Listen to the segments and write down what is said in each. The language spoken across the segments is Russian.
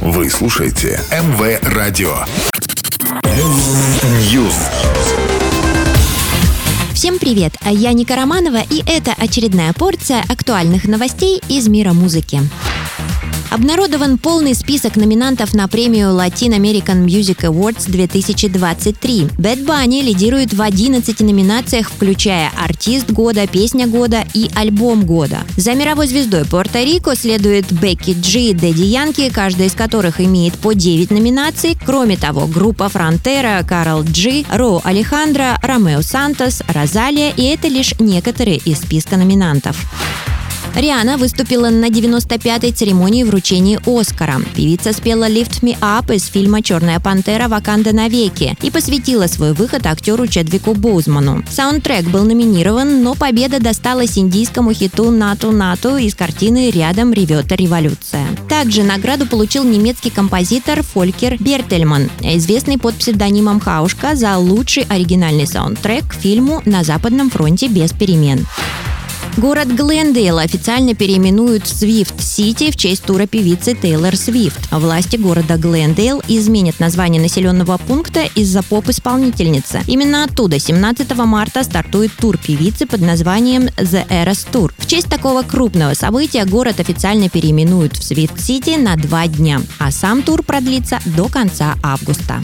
Вы слушаете МВ Радио. News. Всем привет! Я Ника Романова, и это очередная порция актуальных новостей из мира музыки. Обнародован полный список номинантов на премию Latin American Music Awards 2023. Bad Bunny лидирует в 11 номинациях, включая «Артист года», «Песня года» и «Альбом года». За мировой звездой Пуэрто-Рико следует Бекки Джи и Дэдди Янки, каждая из которых имеет по 9 номинаций. Кроме того, группа Фронтера, Карл Джи, Ро Алехандро, Ромео Сантос, Розалия и это лишь некоторые из списка номинантов. Риана выступила на 95-й церемонии вручения Оскара. Певица спела «Lift Me Up» из фильма «Черная пантера. Ваканда навеки» и посвятила свой выход актеру Чедвику Боузману. Саундтрек был номинирован, но победа досталась индийскому хиту «Нату Нату» из картины «Рядом ревет революция». Также награду получил немецкий композитор Фолькер Бертельман, известный под псевдонимом Хаушка за лучший оригинальный саундтрек к фильму «На Западном фронте без перемен». Город Глендейл официально переименуют Свифт-Сити в честь тура певицы Тейлор Свифт. Власти города Глендейл изменят название населенного пункта из-за поп-исполнительницы. Именно оттуда 17 марта стартует тур певицы под названием The Eras Tour. В честь такого крупного события город официально переименуют в Свифт-Сити на два дня, а сам тур продлится до конца августа.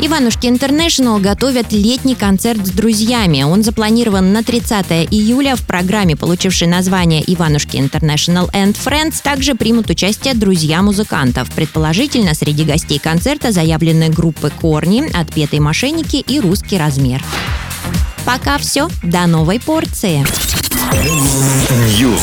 Иванушки International готовят летний концерт с друзьями. Он запланирован на 30 июля. В программе, получившей название Иванушки International and Friends, также примут участие друзья музыкантов. Предположительно, среди гостей концерта заявлены группы Корни, Отпетые мошенники и Русский размер. Пока все. До новой порции. News.